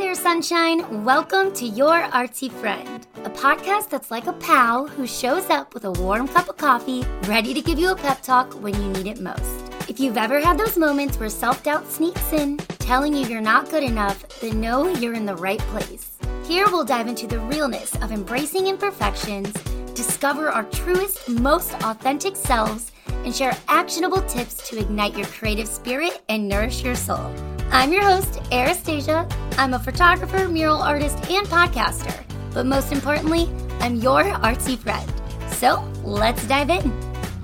there, sunshine. Welcome to Your Artsy Friend, a podcast that's like a pal who shows up with a warm cup of coffee, ready to give you a pep talk when you need it most. If you've ever had those moments where self doubt sneaks in, telling you you're not good enough, then know you're in the right place. Here we'll dive into the realness of embracing imperfections, discover our truest, most authentic selves, and share actionable tips to ignite your creative spirit and nourish your soul. I'm your host, Anastasia. I'm a photographer, mural artist, and podcaster. But most importantly, I'm your artsy friend. So let's dive in.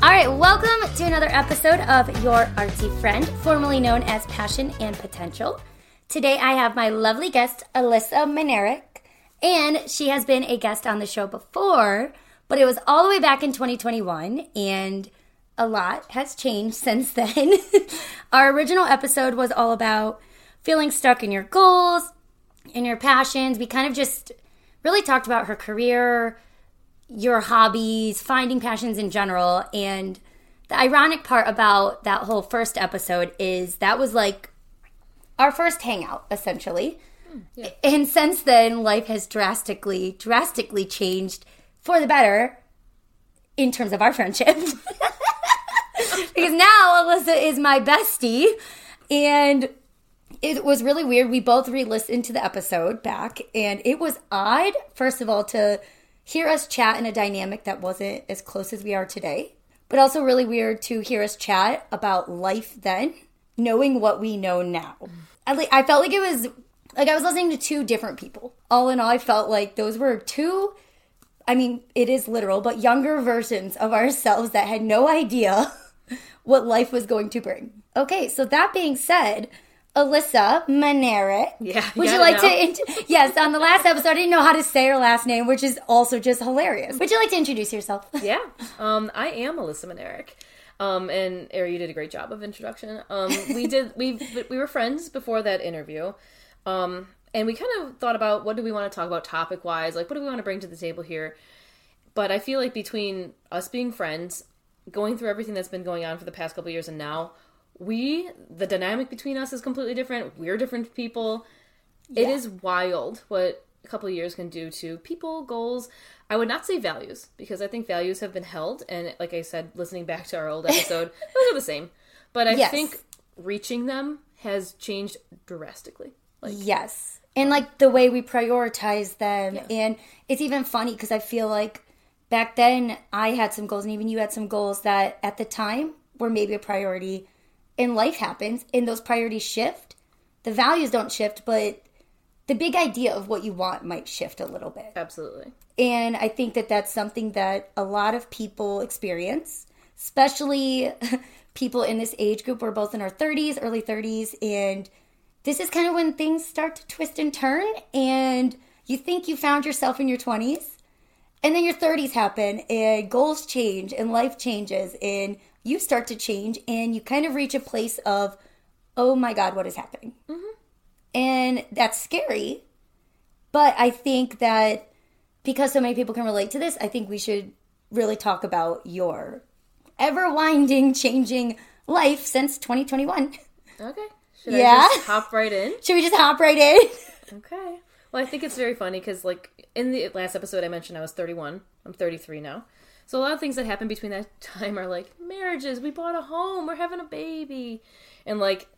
All right, welcome to another episode of Your Artsy Friend, formerly known as Passion and Potential. Today I have my lovely guest, Alyssa Minarik, and she has been a guest on the show before, but it was all the way back in 2021, and a lot has changed since then. Our original episode was all about feeling stuck in your goals, in your passions. We kind of just really talked about her career, your hobbies, finding passions in general. And the ironic part about that whole first episode is that was like our first hangout, essentially. Hmm, yeah. And since then, life has drastically, drastically changed for the better in terms of our friendship. because now Alyssa is my bestie. And it was really weird. We both re listened to the episode back, and it was odd, first of all, to hear us chat in a dynamic that wasn't as close as we are today, but also really weird to hear us chat about life then, knowing what we know now. I, I felt like it was like I was listening to two different people. All in all, I felt like those were two I mean, it is literal, but younger versions of ourselves that had no idea what life was going to bring. Okay, so that being said, Alyssa Minarik. Yeah. Would you like know. to? Int- yes, on the last episode, I didn't know how to say her last name, which is also just hilarious. Would you like to introduce yourself? yeah. Um, I am Alyssa Minarik. Um, and Ari, you did a great job of introduction. Um, we did we we were friends before that interview. Um, and we kind of thought about what do we want to talk about topic wise, like what do we want to bring to the table here. But I feel like between us being friends, going through everything that's been going on for the past couple years, and now we the dynamic between us is completely different. We're different people. Yeah. It is wild what a couple of years can do to people, goals. I would not say values because I think values have been held, and like I said, listening back to our old episode, those are the same. But I yes. think reaching them has changed drastically. Like, yes, and like the way we prioritize them, yeah. and it's even funny because I feel like back then I had some goals, and even you had some goals that at the time were maybe a priority. And life happens, and those priorities shift. The values don't shift, but the big idea of what you want might shift a little bit. Absolutely. And I think that that's something that a lot of people experience, especially people in this age group. We're both in our 30s, early 30s, and this is kind of when things start to twist and turn and you think you found yourself in your 20s and then your 30s happen and goals change and life changes and you start to change and you kind of reach a place of oh my god what is happening mm-hmm. and that's scary but i think that because so many people can relate to this i think we should really talk about your ever winding changing life since 2021 okay should yeah? I just hop right in? Should we just hop right in? okay. Well, I think it's very funny because, like, in the last episode, I mentioned I was 31. I'm 33 now. So a lot of things that happen between that time are like marriages. We bought a home. We're having a baby, and like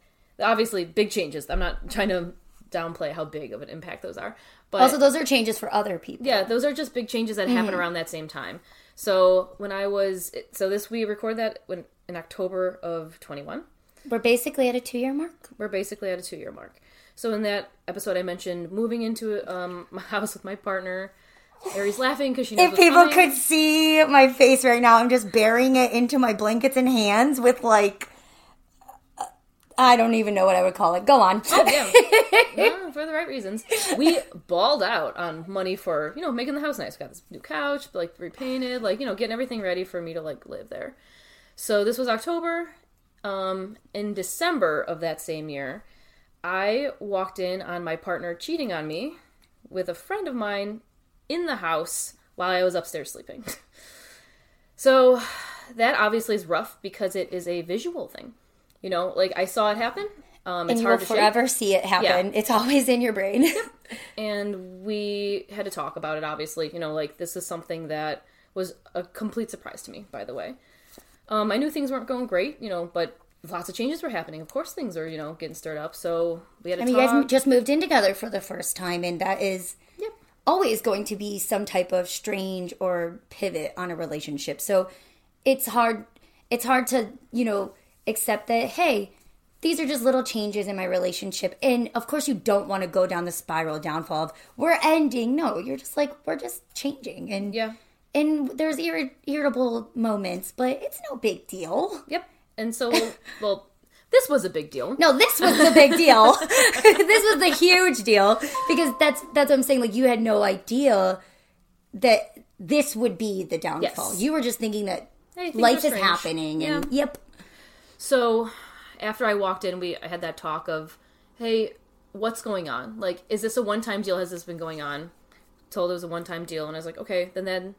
obviously big changes. I'm not trying to downplay how big of an impact those are. But also, those are changes for other people. Yeah, those are just big changes that mm-hmm. happen around that same time. So when I was so this we record that when in October of 21. We're basically at a two year mark. We're basically at a two year mark. So in that episode, I mentioned moving into um, my house with my partner. Ari's laughing because she knows. If people coming. could see my face right now, I'm just burying it into my blankets and hands with like. I don't even know what I would call it. Go on. Oh, yeah. for the right reasons. We balled out on money for, you know, making the house nice. We got this new couch, like repainted, like, you know, getting everything ready for me to like live there. So this was October, um, in December of that same year, I walked in on my partner cheating on me with a friend of mine in the house while I was upstairs sleeping. so that obviously is rough because it is a visual thing. You know, like I saw it happen. Um, and it's you hard will to shake. forever see it happen. It's always in your brain. and we had to talk about it obviously you know like this is something that was a complete surprise to me by the way um, i knew things weren't going great you know but lots of changes were happening of course things are you know getting stirred up so we had to I mean, talk you guys just moved in together for the first time, and that is Yep. always going to be some type of strange or pivot on a relationship. So it's hard. It's hard to you know accept that. Hey, these are just little changes in my relationship, and of course, you don't want to go down the spiral downfall of we're ending. No, you're just like we're just changing, and yeah and there's irri- irritable moments, but it's no big deal. yep and so well this was a big deal No, this was the big deal. this was the huge deal because that's that's what I'm saying. Like you had no idea that this would be the downfall. Yes. You were just thinking that things life is happening, and yep, So after I walked in, we I had that talk of, hey, what's going on? Like, is this a one time deal? Has this been going on? Told it was a one time deal, and I was like, okay, then then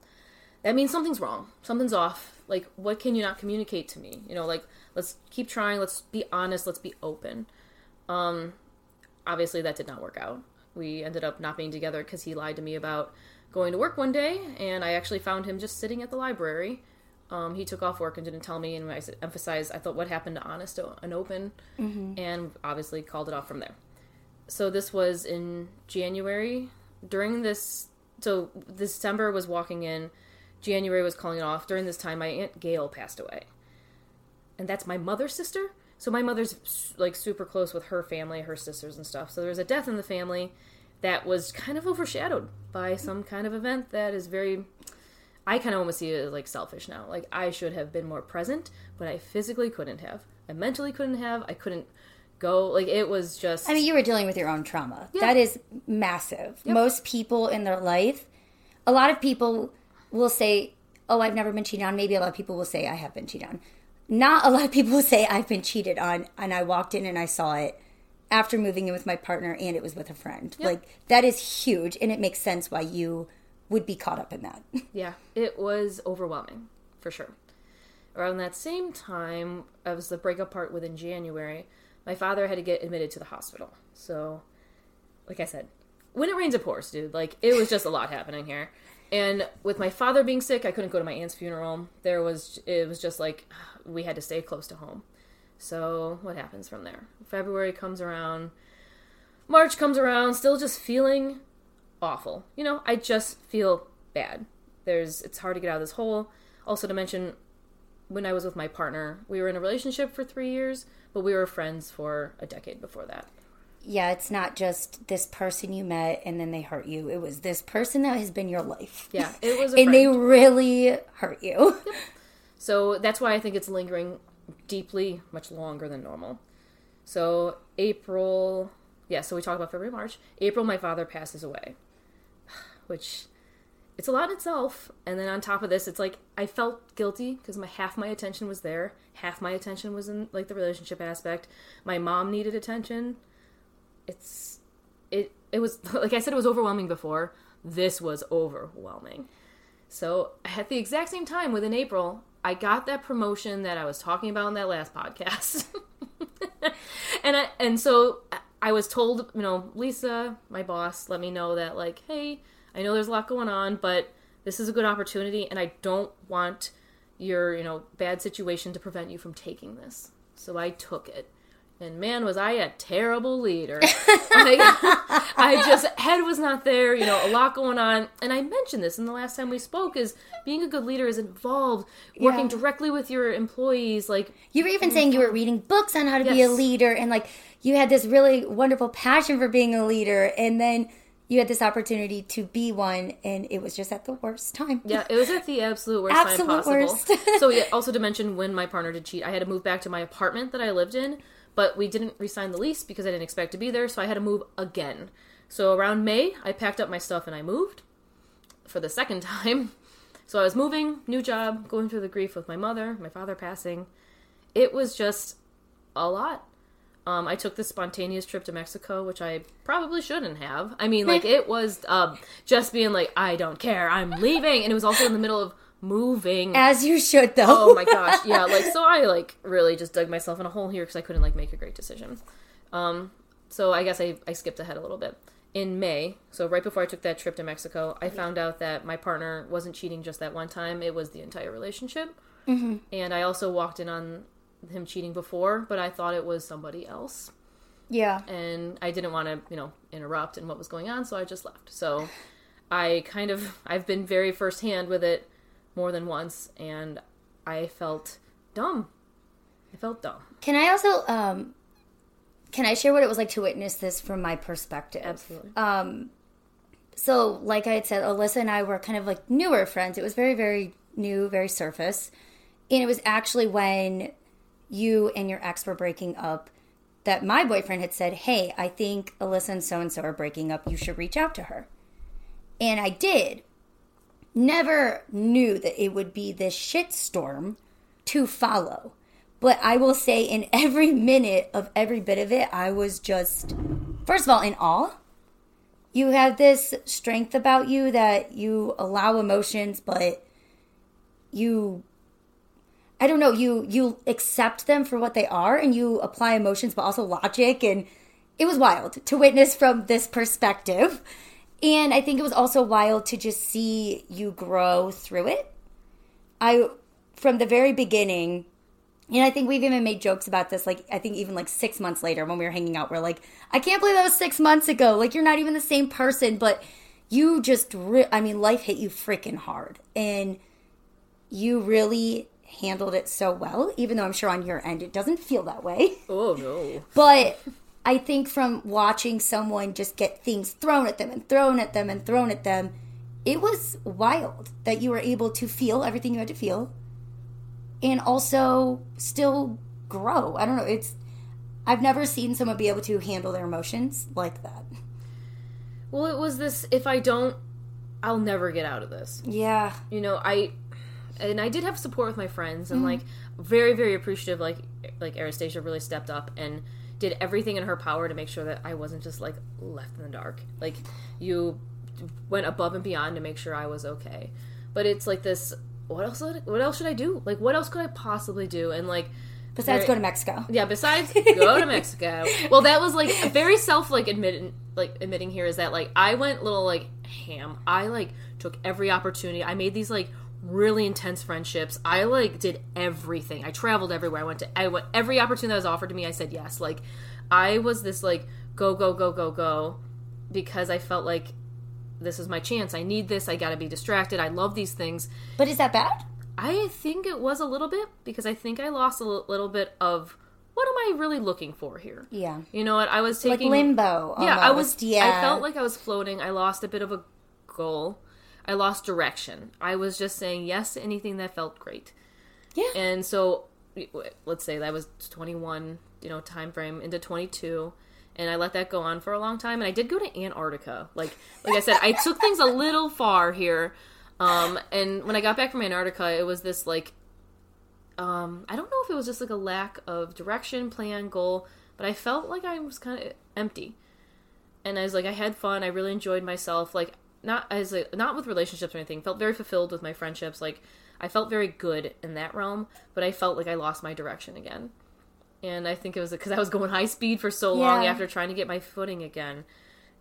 that means something's wrong. Something's off. Like, what can you not communicate to me? You know, like let's keep trying. Let's be honest. Let's be open. Um, obviously that did not work out. We ended up not being together because he lied to me about going to work one day, and I actually found him just sitting at the library. Um, he took off work and didn't tell me, and i emphasized I thought what happened to honest and open, and obviously called it off from there. So this was in January. During this, so December was walking in, January was calling it off. During this time, my aunt Gail passed away, and that's my mother's sister. So my mother's like super close with her family, her sisters and stuff. So there was a death in the family that was kind of overshadowed by some kind of event that is very I kind of almost see it as like selfish now. Like I should have been more present, but I physically couldn't have. I mentally couldn't have. I couldn't go. Like it was just. I mean, you were dealing with your own trauma. That is massive. Most people in their life, a lot of people will say, "Oh, I've never been cheated on." Maybe a lot of people will say, "I have been cheated on." Not a lot of people will say, "I've been cheated on," and I walked in and I saw it after moving in with my partner, and it was with a friend. Like that is huge, and it makes sense why you would be caught up in that. yeah, it was overwhelming for sure. Around that same time, I was the breakup part within January. My father had to get admitted to the hospital. So, like I said, when it rains, it pours, dude. Like it was just a lot happening here. And with my father being sick, I couldn't go to my aunt's funeral. There was it was just like we had to stay close to home. So what happens from there? February comes around, March comes around, still just feeling awful. You know, I just feel bad. There's it's hard to get out of this hole. Also to mention when I was with my partner, we were in a relationship for 3 years, but we were friends for a decade before that. Yeah, it's not just this person you met and then they hurt you. It was this person that has been your life. Yeah, it was a and they really hurt you. So that's why I think it's lingering deeply much longer than normal. So April, yeah, so we talked about February, March. April, my father passes away, which it's a lot in itself. And then on top of this, it's like I felt guilty because my half my attention was there, half my attention was in like the relationship aspect. My mom needed attention. It's it it was like I said, it was overwhelming before. This was overwhelming. So at the exact same time, within April, I got that promotion that I was talking about in that last podcast, and I and so I was told, you know, Lisa, my boss, let me know that like, hey, I know there's a lot going on, but this is a good opportunity, and I don't want your you know bad situation to prevent you from taking this. So I took it. And man, was I a terrible leader. I, I just, head was not there, you know, a lot going on. And I mentioned this in the last time we spoke is being a good leader is involved, working Yeah. directly with your employees. Like, You were even saying you were reading books on how to be a leader and like you had this really wonderful passion for being a leader and then you had this opportunity to be one and it was just at the worst time. yeah, it was at the absolute worst time possible. worst. so, yeah, also to mention when my partner did cheat, I had to move back to my apartment that I lived in, but we didn't re-sign the lease because I didn't expect to be there, so I had to move again. So around May, I packed up my stuff and I moved for the second time. So I was moving, new job, going through the grief with my mother, my father passing. It was just a lot. Um, I took this spontaneous trip to Mexico, which I probably shouldn't have. I mean, like it was um, just being like, I don't care, I'm leaving, and it was also in the middle of moving. As you should though. Oh my gosh, yeah. Like so, I like really just dug myself in a hole here because I couldn't like make a great decision. Um, so I guess I, I skipped ahead a little bit. In May, so right before I took that trip to Mexico, I found out that my partner wasn't cheating just that one time, it was the entire relationship. Mm-hmm. And I also walked in on him cheating before, but I thought it was somebody else. Yeah. And I didn't want to, you know, interrupt in what was going on, so I just left. So I kind of, I've been very firsthand with it more than once, and I felt dumb. I felt dumb. Can I also um can I share what it was like to witness this from my perspective? Absolutely. Um so like I had said, Alyssa and I were kind of like newer friends. It was very, very new, very surface. And it was actually when you and your ex were breaking up that my boyfriend had said, Hey, I think Alyssa and so and so are breaking up. You should reach out to her. And I did. Never knew that it would be this shitstorm to follow. But I will say, in every minute of every bit of it, I was just, first of all, in awe. You have this strength about you that you allow emotions, but you, I don't know, you you accept them for what they are, and you apply emotions, but also logic. And it was wild to witness from this perspective. And I think it was also wild to just see you grow through it. I, from the very beginning, and I think we've even made jokes about this. Like, I think even like six months later when we were hanging out, we're like, I can't believe that was six months ago. Like, you're not even the same person, but you just, re- I mean, life hit you freaking hard. And you really handled it so well, even though I'm sure on your end it doesn't feel that way. Oh, no. But I think from watching someone just get things thrown at them and thrown at them and thrown at them, it was wild that you were able to feel everything you had to feel and also still grow. I don't know. It's I've never seen someone be able to handle their emotions like that. Well, it was this if I don't, I'll never get out of this. Yeah. You know, I. And I did have support with my friends, and mm-hmm. like very, very appreciative. Like, like Anastasia really stepped up and did everything in her power to make sure that I wasn't just like left in the dark. Like, you went above and beyond to make sure I was okay. But it's like this what else what else should I do? Like what else could I possibly do? And like besides very, go to Mexico. Yeah, besides go to Mexico. Well, that was like very self like admitting like admitting here is that like I went little like ham. I like took every opportunity. I made these like really intense friendships. I like did everything. I traveled everywhere. I went to I went every opportunity that was offered to me. I said yes. Like I was this like go go go go go because I felt like this is my chance. I need this. I got to be distracted. I love these things. But is that bad? I think it was a little bit because I think I lost a little bit of what am I really looking for here? Yeah. You know what? I was taking like limbo. Yeah, I was. Yeah. I felt like I was floating. I lost a bit of a goal. I lost direction. I was just saying yes to anything that felt great. Yeah. And so, let's say that was 21, you know, time frame into 22 and I let that go on for a long time. And I did go to Antarctica. Like like I said, I took things a little far here. Um, and when I got back from Antarctica, it was this like um, I don't know if it was just like a lack of direction, plan, goal, but I felt like I was kind of empty. And I was like, I had fun. I really enjoyed myself. Like not as a, not with relationships or anything. Felt very fulfilled with my friendships. Like I felt very good in that realm, but I felt like I lost my direction again and I think it was because I was going high speed for so long after trying to get my footing again,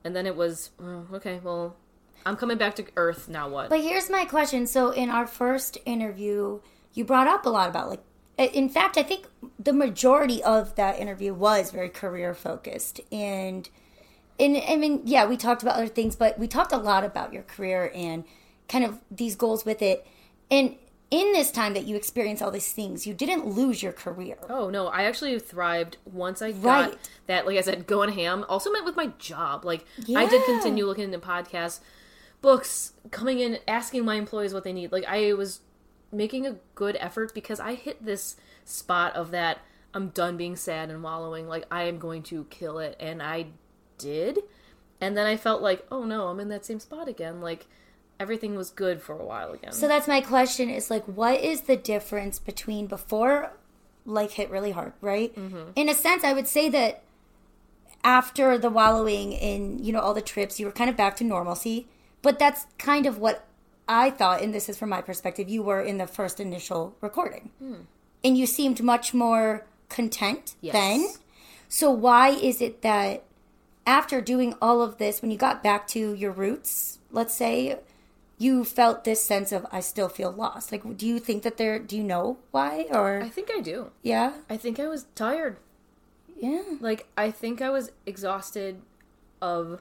and then it was oh, okay. Well, I'm coming back to Earth now. What? But here's my question. So in our first interview, you brought up a lot about like. In fact, I think the majority of that interview was very career focused, and and I mean, yeah, we talked about other things, but we talked a lot about your career and kind of these goals with it. And in this time that you experienced all these things, you didn't lose your career. Oh no, I actually thrived once I got right. that. Like I said, going ham also meant with my job. Like yeah. I did continue looking into podcasts, books, coming in, asking my employees what they need. Like I was making a good effort because I hit this spot of that I'm done being sad and wallowing. Like I am going to kill it, and I did. And then I felt like, oh no, I'm in that same spot again. Like everything was good for a while again. So that's my question is like what is the difference between before life hit really hard, right? Mm-hmm. In a sense, I would say that after the wallowing in, you know, all the trips, you were kind of back to normalcy. But that's kind of what I thought, and this is from my perspective, you were in the first initial recording. Mm. And you seemed much more content yes. then. So why is it that after doing all of this, when you got back to your roots, let's say, you felt this sense of I still feel lost? Like, do you think that there? Do you know why? Or I think I do. yeah, I think I was tired. yeah, Like I think I was exhausted of,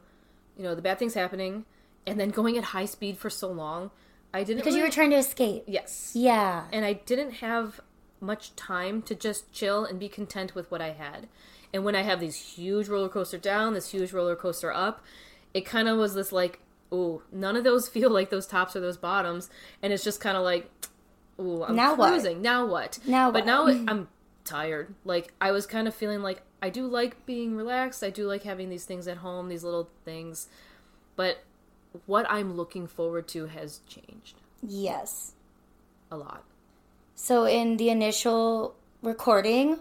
you know, the bad things happening, and then going at high speed for so long. I didn't because you were trying to escape. yes, Yeah, and I didn't have much time to just chill and be content with what I had. And when I have these huge roller coaster down, this huge roller coaster up, it kind of was this like, ooh, none of those feel like those tops or those bottoms, and it's just kind of like, ooh, I'm Now what? Now what? Now but what? now I'm tired. Like I was kind of feeling like I do like being relaxed. I do like having these things at home, these little things, but what I'm looking forward to has changed yes. a lot. So in the initial recording,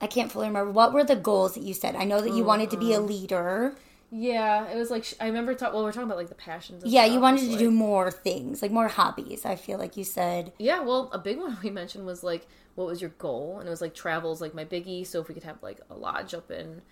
I can't fully remember what were the goals that you said. I know that you wanted to be a mm-hmm. leader. Yeah, it was like I remember. Ta- well, we're talking about like the passions. Yeah, stuff. you wanted to like- do more things, like more hobbies. I feel like you said. Yeah, well, a big one we mentioned was like, what was your goal? And it was like travels, like my biggie. So if we could have like a lodge up in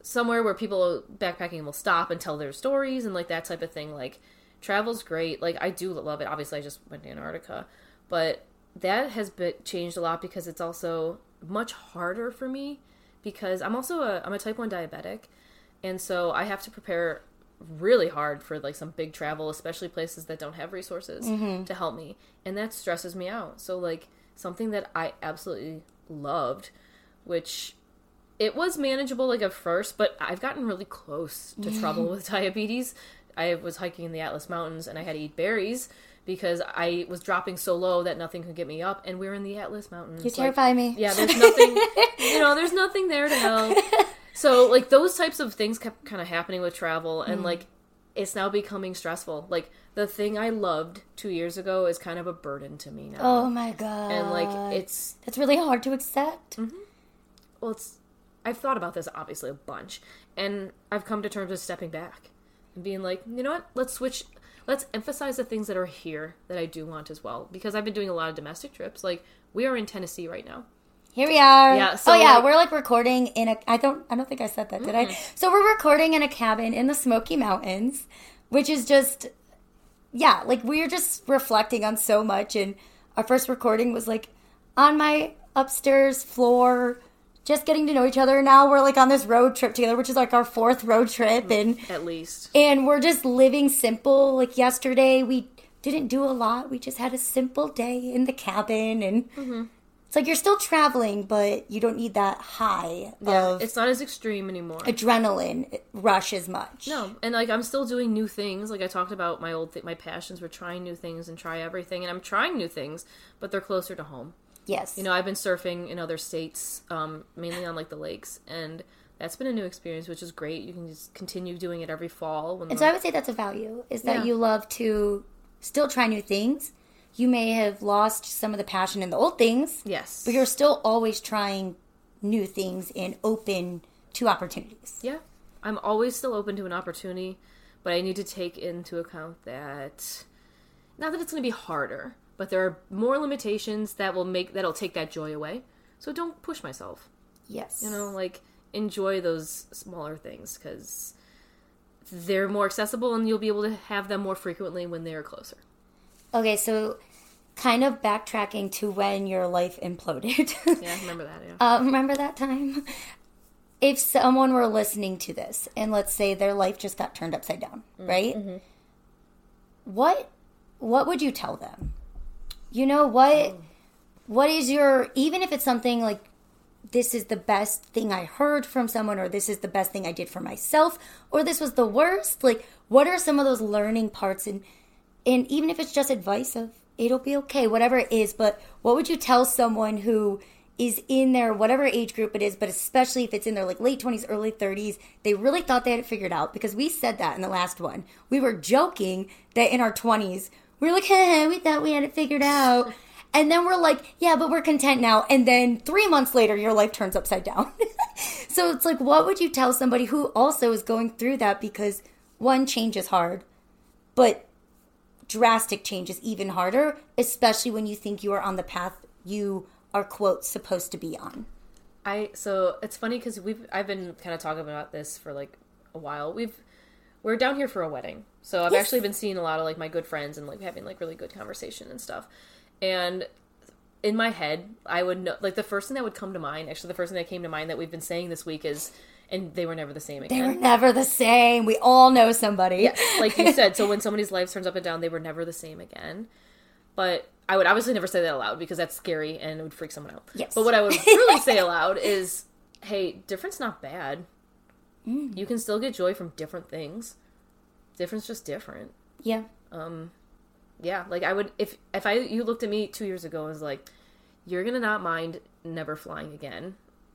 somewhere where people backpacking will stop and tell their stories and like that type of thing. Like travel's great. Like I do love it. Obviously, I just went to Antarctica, but that has been changed a lot because it's also much harder for me because I'm also a I'm a type one diabetic, and so I have to prepare really hard for like some big travel, especially places that don't have resources mm-hmm. to help me, and that stresses me out. So like something that I absolutely loved, which it was manageable like at first, but I've gotten really close to trouble with diabetes. I was hiking in the Atlas Mountains and I had to eat berries because I was dropping so low that nothing could get me up, and we are in the Atlas Mountains. You Like, terrify me. yeah, there's nothing, you know, there's nothing there to help. So, like, those types of things kept kind of happening with travel, and, Mm. like, it's now becoming stressful. Like, the thing I loved two years ago is kind of a burden to me now. Oh my god. and, like, it's, that's really hard to accept. well, it's, I've thought about this obviously a bunch, and I've come to terms with stepping back and being like, you know what, let's switch. Let's emphasize the things that are here that I do want as well. Because I've been doing a lot of domestic trips. Like, we are in Tennessee right now. Here we are. Yeah, so, oh yeah, like- we're like recording in a. I don't. I don't think I said that, did I? So we're recording in a cabin in the Smoky Mountains, which is just, yeah, like we're just reflecting on so much. And our first recording was like on my upstairs floor, just getting to know each other. Now we're like on this road trip together, which is like our fourth road trip, mm, and At least. and we're just living simple. Like yesterday, we didn't do a lot. We just had a simple day in the cabin, and mm-hmm. it's like you're still traveling, but you don't need that high of It's not as extreme anymore. adrenaline rush as much. No, and like I'm still doing new things. Like I talked about my old th- my passions were trying new things and try everything, and I'm trying new things, but they're closer to home. Yes. You know, I've been surfing in other states, um, mainly on like the lakes, and that's been a new experience, which is great. You can just continue doing it every fall. When and the- so I would say that's a value is that Yeah. you love to still try new things. You may have lost some of the passion in the old things, yes, but you're still always trying new things and open to opportunities. yeah, I'm always still open to an opportunity, but I need to take into account that not that it's going to be harder, but there are more limitations that will make that'll take that joy away. So don't push myself. Yes. you know like enjoy those smaller things because they're more accessible and you'll be able to have them more frequently when they're closer Okay, so kind of backtracking to when your life imploded. yeah remember that yeah uh, remember that time? If someone were listening to this and let's say their life just got turned upside down, right? What what would you tell them? You know what oh. what is your even if it's something like this is the best thing I heard from someone, or this is the best thing I did for myself, or this was the worst. Like, what are some of those learning parts? And and even if it's just advice of it'll be okay, whatever it is. But what would you tell someone who is in their whatever age group it is, but especially if it's in their like late twenties, early thirties, they really thought they had it figured out because we said that in the last one. We were joking that in our twenties we were like, hey, we thought we had it figured out. And then we're like, yeah, but we're content now. And then three months later, your life turns upside down. so it's like, what would you tell somebody who also is going through that? Because one, change is hard, but drastic change is even harder, especially when you think you are on the path you are, quote, supposed to be on. I so it's funny because we've I've been kind of talking about this for like a while. We've we're down here for a wedding, so I've Yes. actually been seeing a lot of like my good friends and like having like really good conversation and stuff. And in my head, I would know like the first thing that would come to mind. Actually, the first thing that came to mind that we've been saying this week is, and they were never the same again. They were never the same. We all know somebody. Yes, like you said. So when somebody's life turns up and down, they were never the same again. But I would obviously never say that aloud because that's scary and it would freak someone out. Yes. But what I would really say aloud is, hey, difference not bad. Mm. You can still get joy from different things. Difference just different. yeah. Um, Yeah, like I would if if I you looked at me two years ago and was like, you're gonna not mind never flying again.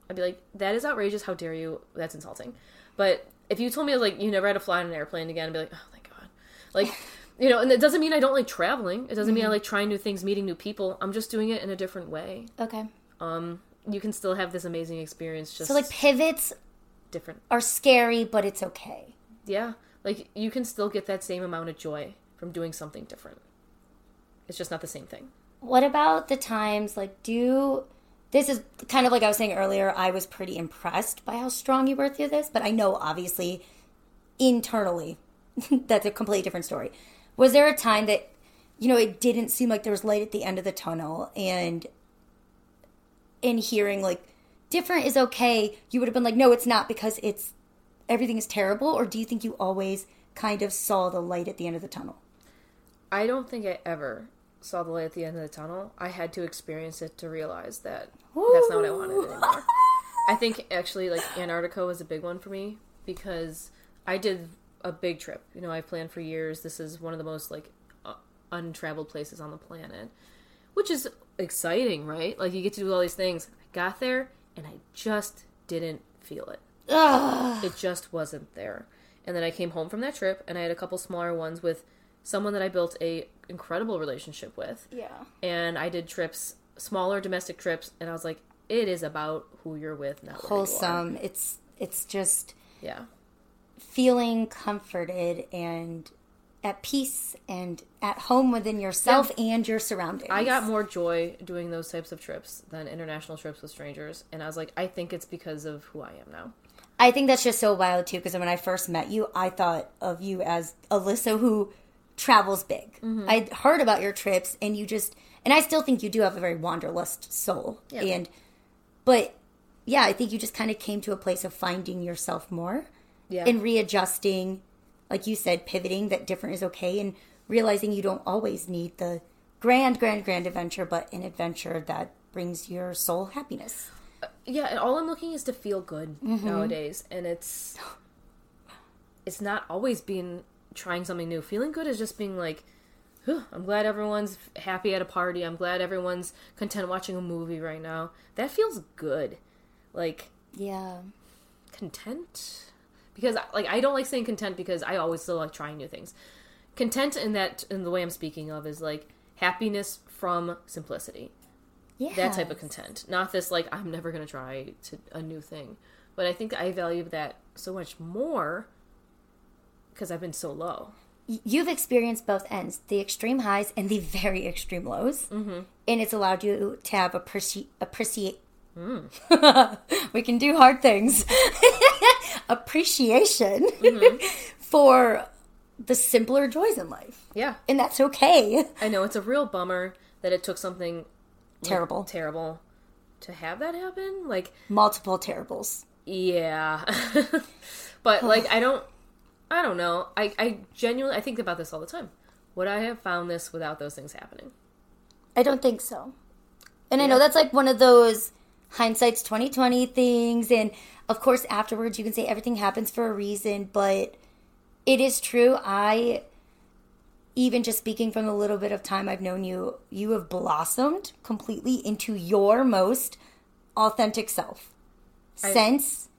I'd be like, that is outrageous. How dare you? That's insulting. But if you told me like you never had to fly on an airplane again, I'd be like, oh thank God. Like, you know, and it doesn't mean I don't like traveling. It doesn't mean I like trying new things, meeting new people. I'm just doing it in a different way. Okay. Um you can still have this amazing experience, just So like pivots different. are scary, but it's okay. Yeah, like you can still get that same amount of joy from doing something different. It's just not the same thing. What about the times like do this is kind of like I was saying earlier, I was pretty impressed by how strong you were through this, but I know obviously internally that's a completely different story. Was there a time that you know it didn't seem like there was light at the end of the tunnel and in hearing like different is okay, you would have been like no it's not because it's everything is terrible or do you think you always kind of saw the light at the end of the tunnel? I don't think I ever saw the light at the end of the tunnel. I had to experience it to realize that that's not what I wanted anymore. I think actually, like Antarctica was a big one for me because I did a big trip. You know, I planned for years. This is one of the most like untraveled places on the planet, which is exciting, right? Like you get to do all these things. I got there and I just didn't feel it. Ugh. It just wasn't there. And then I came home from that trip and I had a couple smaller ones with someone that I built a incredible relationship with. Yeah. And I did trips, smaller domestic trips, and I was like, it is about who you're with, not where you are. wholesome. It's it's just Yeah. feeling comforted and at peace and at home within yourself and your surroundings. I got more joy doing those types of trips than international trips with strangers. And I was like, I think it's because of who I am now. I think that's just so wild too because when I first met you, I thought of you as Alyssa who travels big. Mm-hmm. I'd heard about your trips and you just and I still think you do have a very wanderlust soul. Yeah. And but yeah, I think you just kind of came to a place of finding yourself more Yeah. and readjusting, like you said, pivoting that different is okay and realizing you don't always need the grand, grand, grand adventure, but an adventure that brings your soul happiness. Uh, yeah, and all I'm looking is to feel good mm-hmm. nowadays, and it's it's not always being trying something new. Feeling good is just being like, I'm glad everyone's happy at a party. I'm glad everyone's content watching a movie right now. That feels good, like Yeah. content." Because like I don't like saying content because I always still like trying new things. Content in that in the way I'm speaking of is like happiness from simplicity Yeah. that type of content not this like i'm never going to try to a new thing but i think i value that so much more because i've been so low You've experienced both ends, the extreme highs and the very extreme lows. Mm-hmm. And it's allowed you to have appreci- appreciate. we can do hard things. Appreciation mm-hmm. for the simpler joys in life. yeah And that's okay. i know it's a real bummer that it took something like, Terrible. terrible to have that happen like Multiple terribles. yeah but like i don't i don't know i i genuinely i think about this all the time would i have found this without those things happening I don't think so. And I know that's like one of those hindsight's 2020 things and of course afterwards you can say everything happens for a reason, but it is true. I even just speaking from the little bit of time I've known you, you have blossomed completely into your most authentic self. Since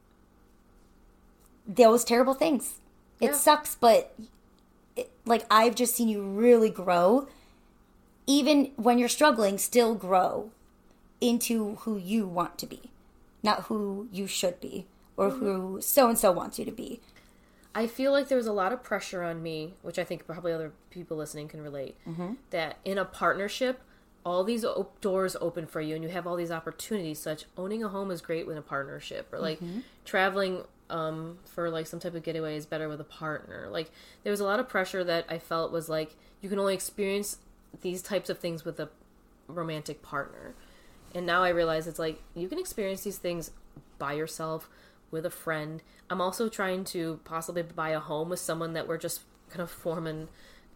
those terrible things. It Yeah. sucks, but it, like I've just seen you really grow even when you're struggling, still grow into who you want to be, not who you should be or who so and so wants you to be. I feel like there was a lot of pressure on me, which I think probably other people listening can relate. That in a partnership, all these op- doors open for you and you have all these opportunities such owning a home is great with a partnership or like traveling um, for like some type of getaway is better with a partner like there was a lot of pressure that i felt was like you can only experience these types of things with a romantic partner and now i realize it's like you can experience these things by yourself with a friend i'm also trying to possibly buy a home with someone that we're just kind of forming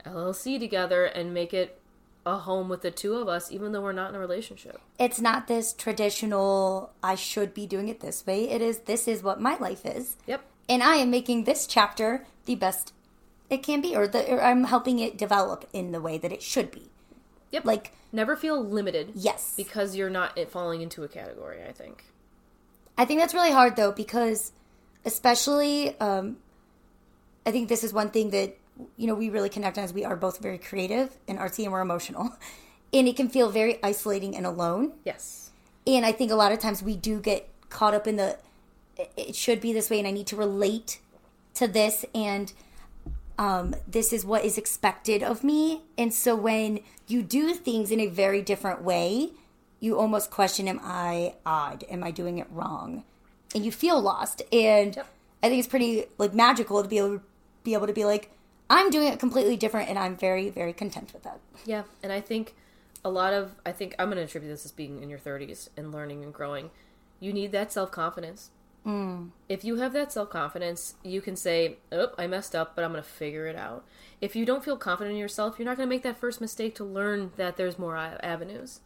llc together and make it a home with the two of us, even though we're not in a relationship. It's not this traditional, I should be doing it this way. It is, this is what my life is. Yep. And I am making this chapter the best it can be, or, the, or I'm helping it develop in the way that it should be. Yep. Like, Never feel limited. Yes. Because you're not falling into a category, I think. I think that's really hard though, because especially, um, I think this is one thing that, you know, we really connect on is we are both very creative and artsy and we're emotional. And it can feel very isolating and alone. Yes. And I think a lot of times we do get caught up in the it should be this way and I need to relate to this and um, this is what is expected of me. And so when you do things in a very different way, you almost question am I odd? Am I doing it wrong? And you feel lost. And Yep. I think it's pretty like magical to be able to be able to be like, I'm doing it completely different and I'm very, very content with that. Yeah. And I think a lot of, I think I'm going to attribute this as being in your 30s and learning and growing. You need that self confidence. Mm. If you have that self confidence, you can say, Oh, I messed up, but I'm going to figure it out. If you don't feel confident in yourself, you're not going to make that first mistake to learn that there's more avenues.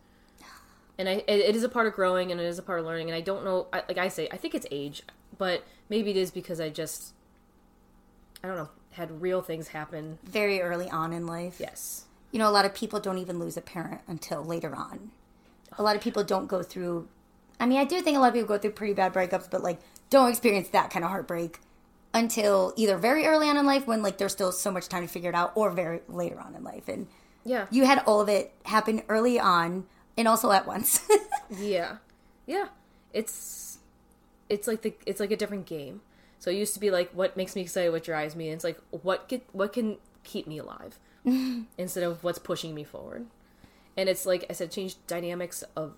And I, it, it is a part of growing and it is a part of learning. And I don't know, I, like I say, I think it's age, but maybe it is because I just, I don't know, had real things happen. Very early on in life. Yes. you know, a lot of people don't even lose a parent until later on. A lot of people don't go through. I mean, I do think a lot of people go through pretty bad breakups, but like don't experience that kind of heartbreak until either very early on in life when like there's still so much time to figure it out, or very later on in life. And Yeah. you had all of it happen early on and also at once. Yeah, yeah. It's it's like the it's like a different game. So it used to be like what makes me excited, what drives me. And it's like what get what can keep me alive instead of what's pushing me forward. And it's like I said, change dynamics of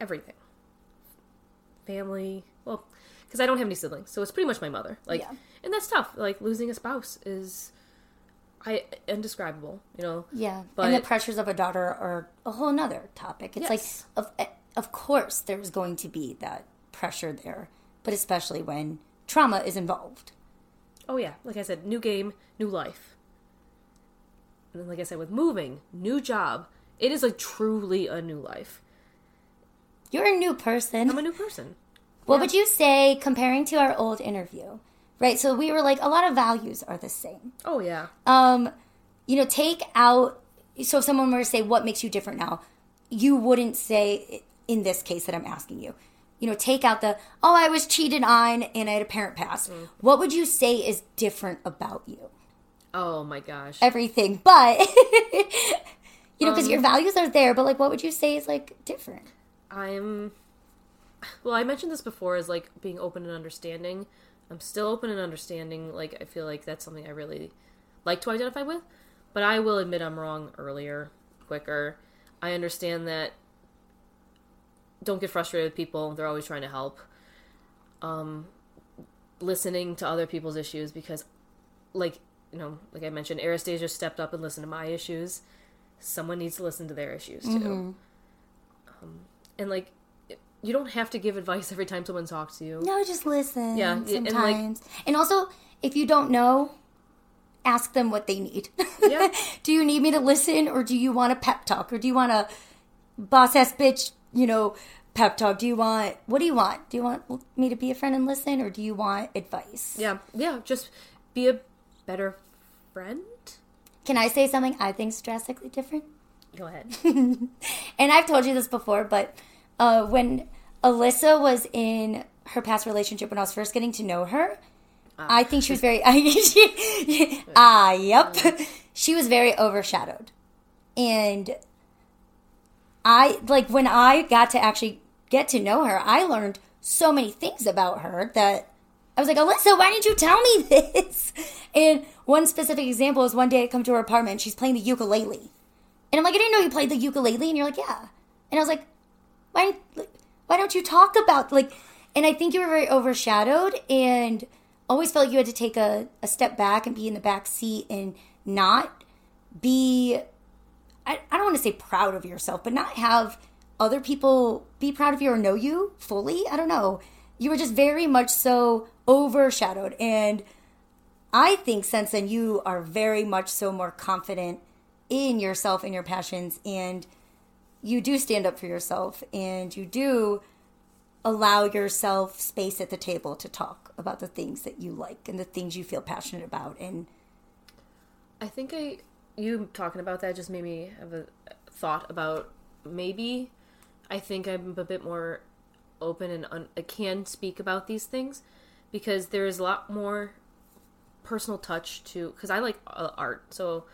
everything. Family, well, because I don't have any siblings, so it's pretty much my mother. Like, Yeah. and that's tough. Like losing a spouse is, I indescribable. You know. yeah, But- and the pressures of a daughter are a whole nother topic. It's Yes. like of eh, of course there's going to be that pressure there, but especially when trauma is involved. Oh yeah, like I said, new game, new life. And then, like I said, with moving, new job, it is like truly a new life. You're a new person. I'm a new person. What would you say comparing to our old interview? Right, so we were like a lot of values are the same. Oh yeah, Um, you know, take out so if someone were to say what makes you different now, you wouldn't say in this case that I'm asking you. You know, take out the oh I was cheated on and I had a parent pass. What would you say is different about you? oh my gosh. Everything, but you know, because your values are there, but like what would you say is like different? I'm. Well, I mentioned this before as like being open and understanding. I'm still open and understanding. Like I feel like that's something I really like to identify with. But I will admit I'm wrong earlier, quicker. I understand that. Don't get frustrated with people. They're always trying to help. Um, listening to other people's issues because, like you know, like I mentioned, Anastasia stepped up and listened to my issues. Someone needs to listen to their issues too. Um, and like, you don't have to give advice every time someone talks to you. No, just listen. Yeah, y- and, sometimes. like- And, also, if you don't know, ask them what they need. Yeah. do you need me to listen, or do you want a pep talk, or do you want a boss ass bitch, you know, pep talk? Do you want what do you want? Do you want me to be a friend and listen, or do you want advice? Yeah, yeah. Just be a better friend. Can I say something I think's drastically different? Go ahead. and I've told you this before, but uh, when Alyssa was in her past relationship, when I was first getting to know her, I think she was very. ah, yep. She was very overshadowed, and I like when I got to actually get to know her. I learned so many things about her that I was like, Alyssa, why didn't you tell me this? And one specific example is one day I come to her apartment, she's playing the ukulele. And I'm like, I didn't know you played the ukulele. And you're like, yeah. And I was like, why, why don't you talk about like? And I think you were very overshadowed and always felt like you had to take a, a step back and be in the back seat and not be I, I don't want to say proud of yourself, but not have other people be proud of you or know you fully. I don't know. You were just very much so overshadowed. And I think since then, you are very much so more confident in yourself and your passions. And you do stand up for yourself and you do allow yourself space at the table to talk about the things that you like and the things you feel passionate about. And I think I you talking about that just made me have a thought about maybe I think I'm a bit more open and un- I can speak about these things because there is a lot more personal touch to because I like uh, art so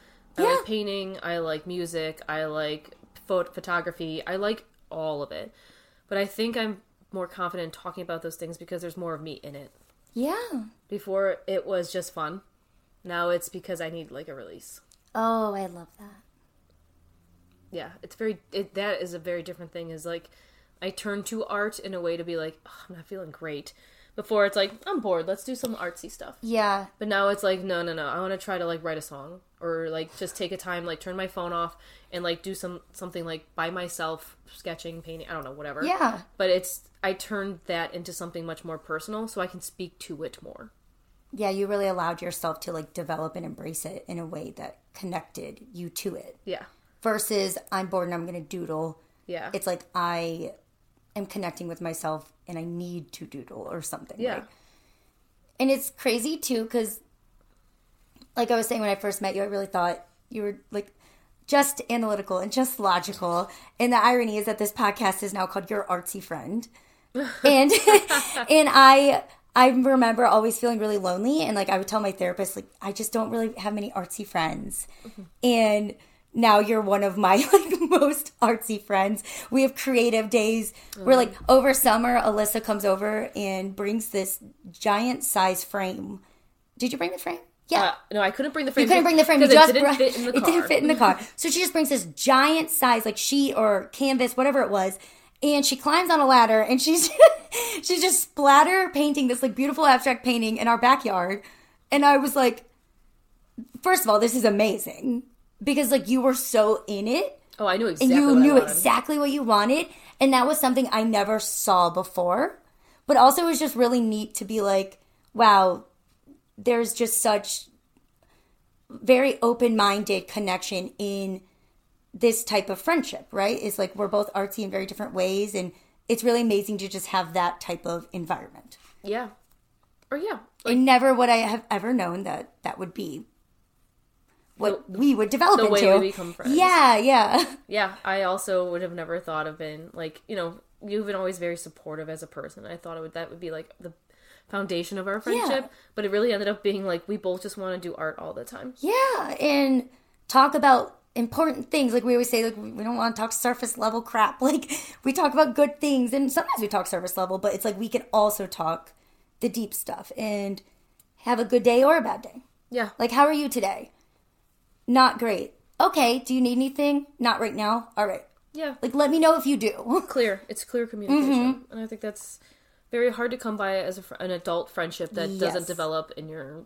I Yeah. like painting I like music I like phot- photography I like all of it but I think I'm more confident talking about those things because there's more of me in it yeah. before it was just fun now it's because I need like a release Oh, I love that. yeah it's very it, that is a very different thing is like i turn to art in a way to be like "Ugh, i'm not feeling great before it's like i'm bored let's do some artsy stuff Yeah. but now it's like no no no i want to try to like write a song or like just take a time like turn my phone off and like do some something like by myself sketching painting i don't know whatever Yeah. but it's i turned that into something much more personal so i can speak to it more Yeah, you really allowed yourself to like develop and embrace it in a way that connected you to it. yeah Versus I'm bored and I'm going to doodle. yeah It's like I am connecting with myself and I need to doodle or something. yeah right? And it's crazy too cuz like I was saying when I first met you, I really thought you were like just analytical and just logical. And the irony is that this podcast is now called Your Artsy Friend. and and I I remember always feeling really lonely and like I would tell my therapist like I just don't really have many artsy friends. Mm-hmm. And now you're one of my like most artsy friends. We have creative days. We're like mm. over summer Alyssa comes over and brings this giant size frame. Did you bring the frame? Yeah. uh, no i couldn't bring the frame You couldn't bring the frame. You because just it didn't brought- fit in the car. it didn't fit in the car. So she just brings this giant size, like sheet or canvas, whatever it was, and she climbs on a ladder and she's she's just splatter painting this like beautiful abstract painting in our backyard. And I was like, first of all, this is amazing because like you were so in it oh i knew and exactly you what knew exactly what you wanted and that was something i never saw before but also it was just really neat to be like wow there's just such very open-minded connection in this type of friendship right? It's like we're both artsy in very different ways and it's really amazing to just have that type of environment. Yeah. Or yeah. And never would i have ever known that that would be what we would develop the way into. we become friends. yeah yeah. Yeah, I also would have never thought of being like, you know, you've been always very supportive as a person. I thought it would that would be like the foundation of our friendship, but it really ended up being like we both just want to do art all the time. Yeah, and talk about important things. Like we always say, like we don't want to talk surface level crap. Like we talk about good things, and sometimes we talk surface level, but it's like we can also talk the deep stuff and have a good day or a bad day. Yeah. Like, how are you today? Not great. Okay, do you need anything? Not right now. All right. Yeah. Like, let me know if you do. Clear. It's clear communication. Mm-hmm. And I think that's very hard to come by as a, an adult friendship that Yes. doesn't develop in your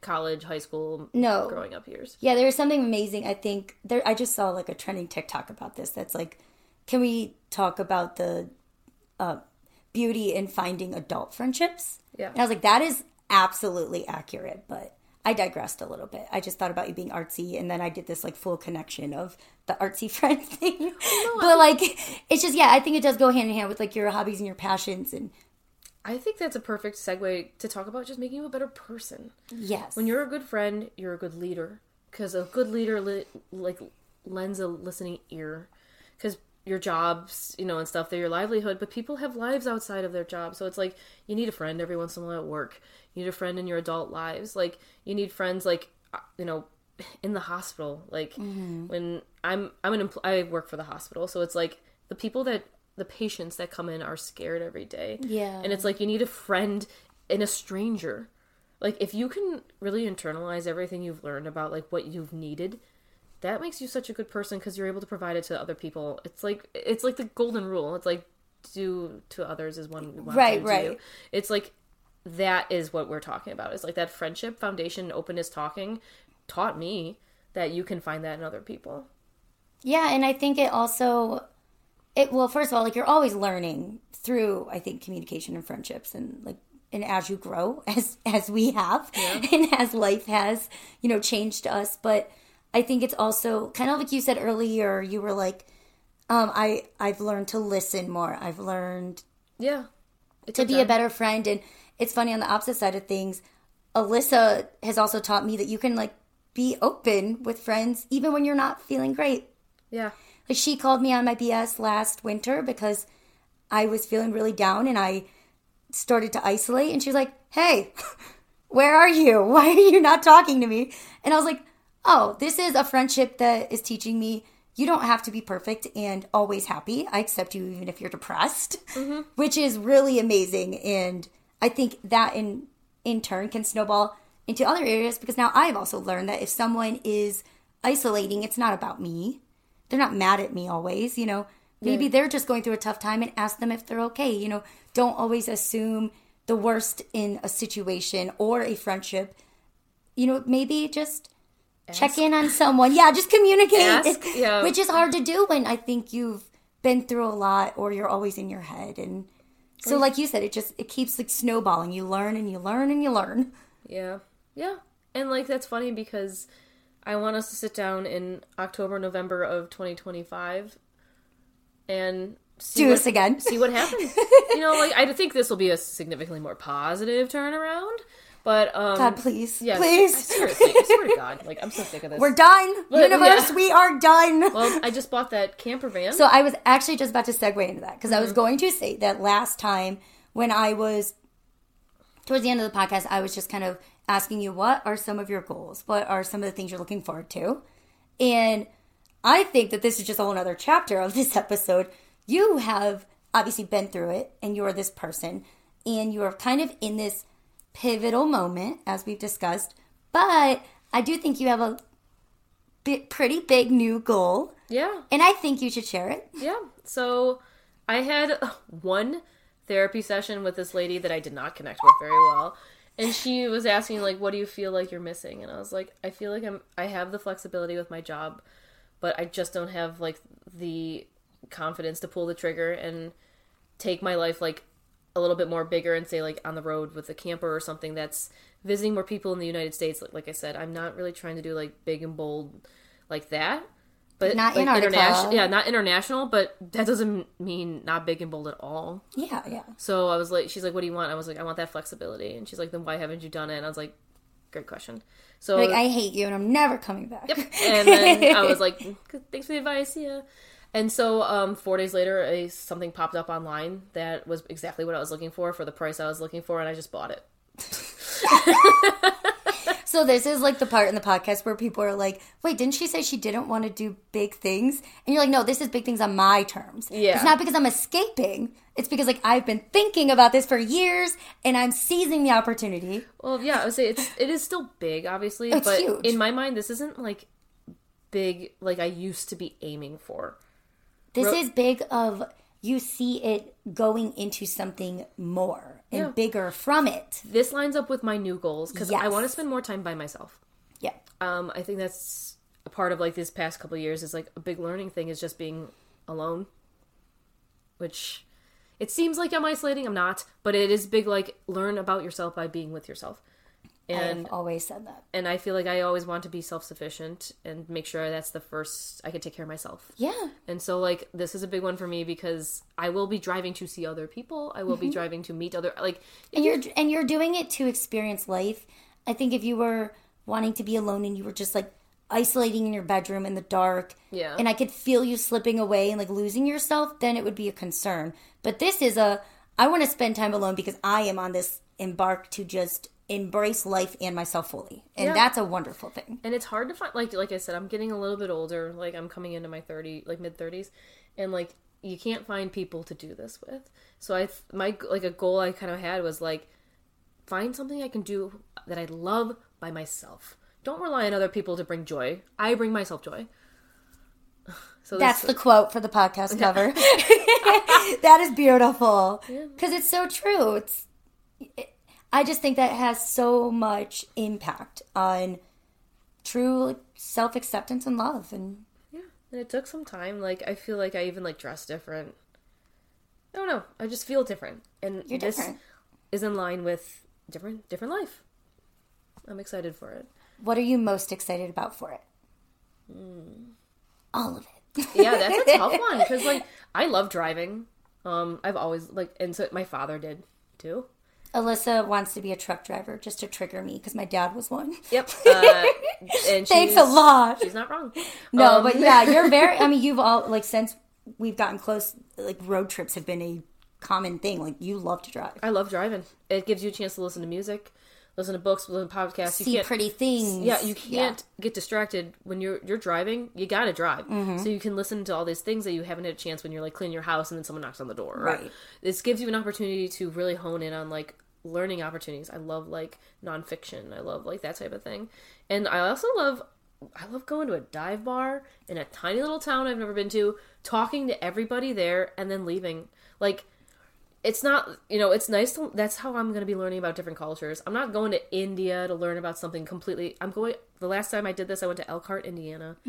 college, high school, No. growing up years. Yeah, there's something amazing. I think there. I just saw like a trending TikTok about this. That's like, can we talk about the uh, beauty in finding adult friendships? Yeah. And I was like, that is absolutely accurate. But I digressed a little bit. I just thought about you being artsy, and then I did this like full connection of the artsy friend thing. but like, it's just yeah, I think it does go hand in hand with like your hobbies and your passions, and I think that's a perfect segue to talk about just making you a better person. yes, when you're a good friend, you're a good leader because a good leader li- like lends a listening ear because your jobs, you know, and stuff, they're your livelihood, but people have lives outside of their job. So it's like you need a friend every once in a while at work. You need a friend in your adult lives. Like you need friends like uh, you know in the hospital. Like when I'm I'm an empl- I work for the hospital, so it's like the people that the patients that come in are scared every day. Yeah. And it's like you need a friend and a stranger. Like if you can really internalize everything you've learned about like what you've needed, that makes you such a good person because you're able to provide it to other people. It's like it's like the golden rule. It's like do to others as one Right, to do right. to. It's like that is what we're talking about. It's like that friendship foundation, openness, talking taught me that you can find that in other people. Yeah, and I think it also it well, first of all, like you're always learning through I think communication and friendships and like and as you grow as as we have and as life has, you know, changed us, but I think it's also kind of like you said earlier, you were like um I I've learned to listen more. I've learned Yeah. To be a better friend and it's funny on the opposite side of things, Alyssa has also taught me that you can like be open with friends even when you're not feeling great. Yeah. Like she called me on my BS last winter because I was feeling really down and I started to isolate and she was like, "Hey, where are you? Why are you not talking to me?" And I was like, "Oh, this is a friendship that is teaching me you don't have to be perfect and always happy. I accept you even if you're depressed." Mm-hmm. Which is really amazing and I think that in in turn can snowball into other areas because now I've also learned that if someone is isolating, it's not about me they're not mad at me always, you know. Maybe they're just going through a tough time and ask them if they're okay, you know. Don't always assume the worst in a situation or a friendship. You know, maybe just check in on someone. Yeah, just communicate. Ask, yeah. Which is hard to do when I think you've been through a lot or you're always in your head and so like you said it just it keeps like snowballing. You learn and you learn and you learn. Yeah. Yeah. And like that's funny because I want us to sit down in October, November of 2025 and see Do what, this again. See what happens. you know, like I think this will be a significantly more positive turnaround. But um God, please. yeah, please. seriously, I swear to God, like I'm so sick of this. We're done. But, Universe, yeah. we are done. well, I just bought that camper van. So I was actually just about to segue into that because I was Mm-hmm. going to say that last time when I was towards the end of the podcast, I was just kind of asking you what are some of your goals? What are some of the things you're looking forward to? And I think that this is just a whole other chapter of this episode. You have obviously been through it and you're this person and you're kind of in this pivotal moment as we've discussed. But I do think you have a bit, pretty big new goal yeah. and I think you should share it. Yeah. So I had one therapy session with this lady that I did not connect with very well. And she was asking like what do you feel like you're missing? And I was like I feel like I'm I have the flexibility with my job, but I just don't have like the confidence to pull the trigger and take my life like a little bit more bigger and say like on the road with a camper or something that's visiting more people in the United States like, like I said I'm not really trying to do like big and bold like that but Not like, international yeah not international but that doesn't mean not big and bold at all Yeah, yeah. so I was like she's like what do you want I was like I want that flexibility and she's like then why haven't you done it and I was like great question so Like I hate you and I'm never coming back. Yep. And then I was like, thanks for the advice, yeah. And so um, four days later, a, something popped up online that was exactly what I was looking for for the price I was looking for, and I just bought it. So this is like the part in the podcast where people are like, "Wait, didn't she say she didn't want to do big things?" And you're like, "No, this is big things on my terms. Yeah. It's not because I'm escaping. It's because like I've been thinking about this for years and I'm seizing the opportunity." Well, yeah, I would say it's it is still big, obviously, It's but huge. in my mind, this isn't like big like I used to be aiming for. This Ro- is big of you see it going into something more and Yeah. bigger from it. This lines up with my new goals because I want to spend more time by myself. Yeah. Um, I think that's a part of like this past couple of years is like a big learning thing is just being alone, which it seems like I'm isolating. I'm not, but it is big. Like learn about yourself by being with yourself, and I've always said that. and I feel like I always want to be self sufficient and make sure that's the first I can take care of myself. Yeah. And so like this is a big one for me because I will be driving to see other people. I will be Mm-hmm. driving to meet other like and you're and you're doing it to experience life. I think if you were wanting to be alone and you were just like isolating in your bedroom in the dark, Yeah. and I could feel you slipping away and like losing yourself, then it would be a concern. But this is a I want to spend time alone because I am on this embark to just embrace life and myself fully, and Yeah. that's a wonderful thing. and it's hard to find like like I said I'm getting a little bit older like I'm coming into my 30 like mid 30s and like you can't find people to do this with so I my like a goal I kind of had was like find something I can do that I love by myself don't rely on other people to bring joy. I bring myself joy. So That's the quote for the podcast cover. that is beautiful because it's so true. It's. It, I just think that has so much impact on true self acceptance and love, and yeah, and it took some time. Like I feel like I even like dress different. I don't know. I just feel different, and you're this different. is in line with different different life. I'm excited for it. What are you most excited about for it? All of it. Yeah, that's a tough one because like I love driving. Um, I've always like, and so my father did too. Alyssa wants to be a truck driver just to trigger me because my dad was one. Yep. Uh, and Thanks a lot. She's not wrong. No, Um, but yeah, you're very. I mean, you've all like since we've gotten close. Like road trips have been a common thing. Like you love to drive, I love driving. It gives you a chance to listen to music, listen to books, listen to podcasts. You see pretty things. yeah, you can't get distracted when you're you're driving. You gotta drive, Mm-hmm. so you can listen to all these things that you haven't had a chance when you're like cleaning your house and then someone knocks on the door. Right. This gives you an opportunity to really hone in on like learning opportunities. I love like nonfiction. I love like that type of thing, and I also love. I love going to a dive bar in a tiny little town I've never been to, talking to everybody there, and then leaving. Like, it's not you know it's nice to that's how i'm going to be learning about different cultures i'm not going to india to learn about something completely i'm going the last time i did this i went to elkhart indiana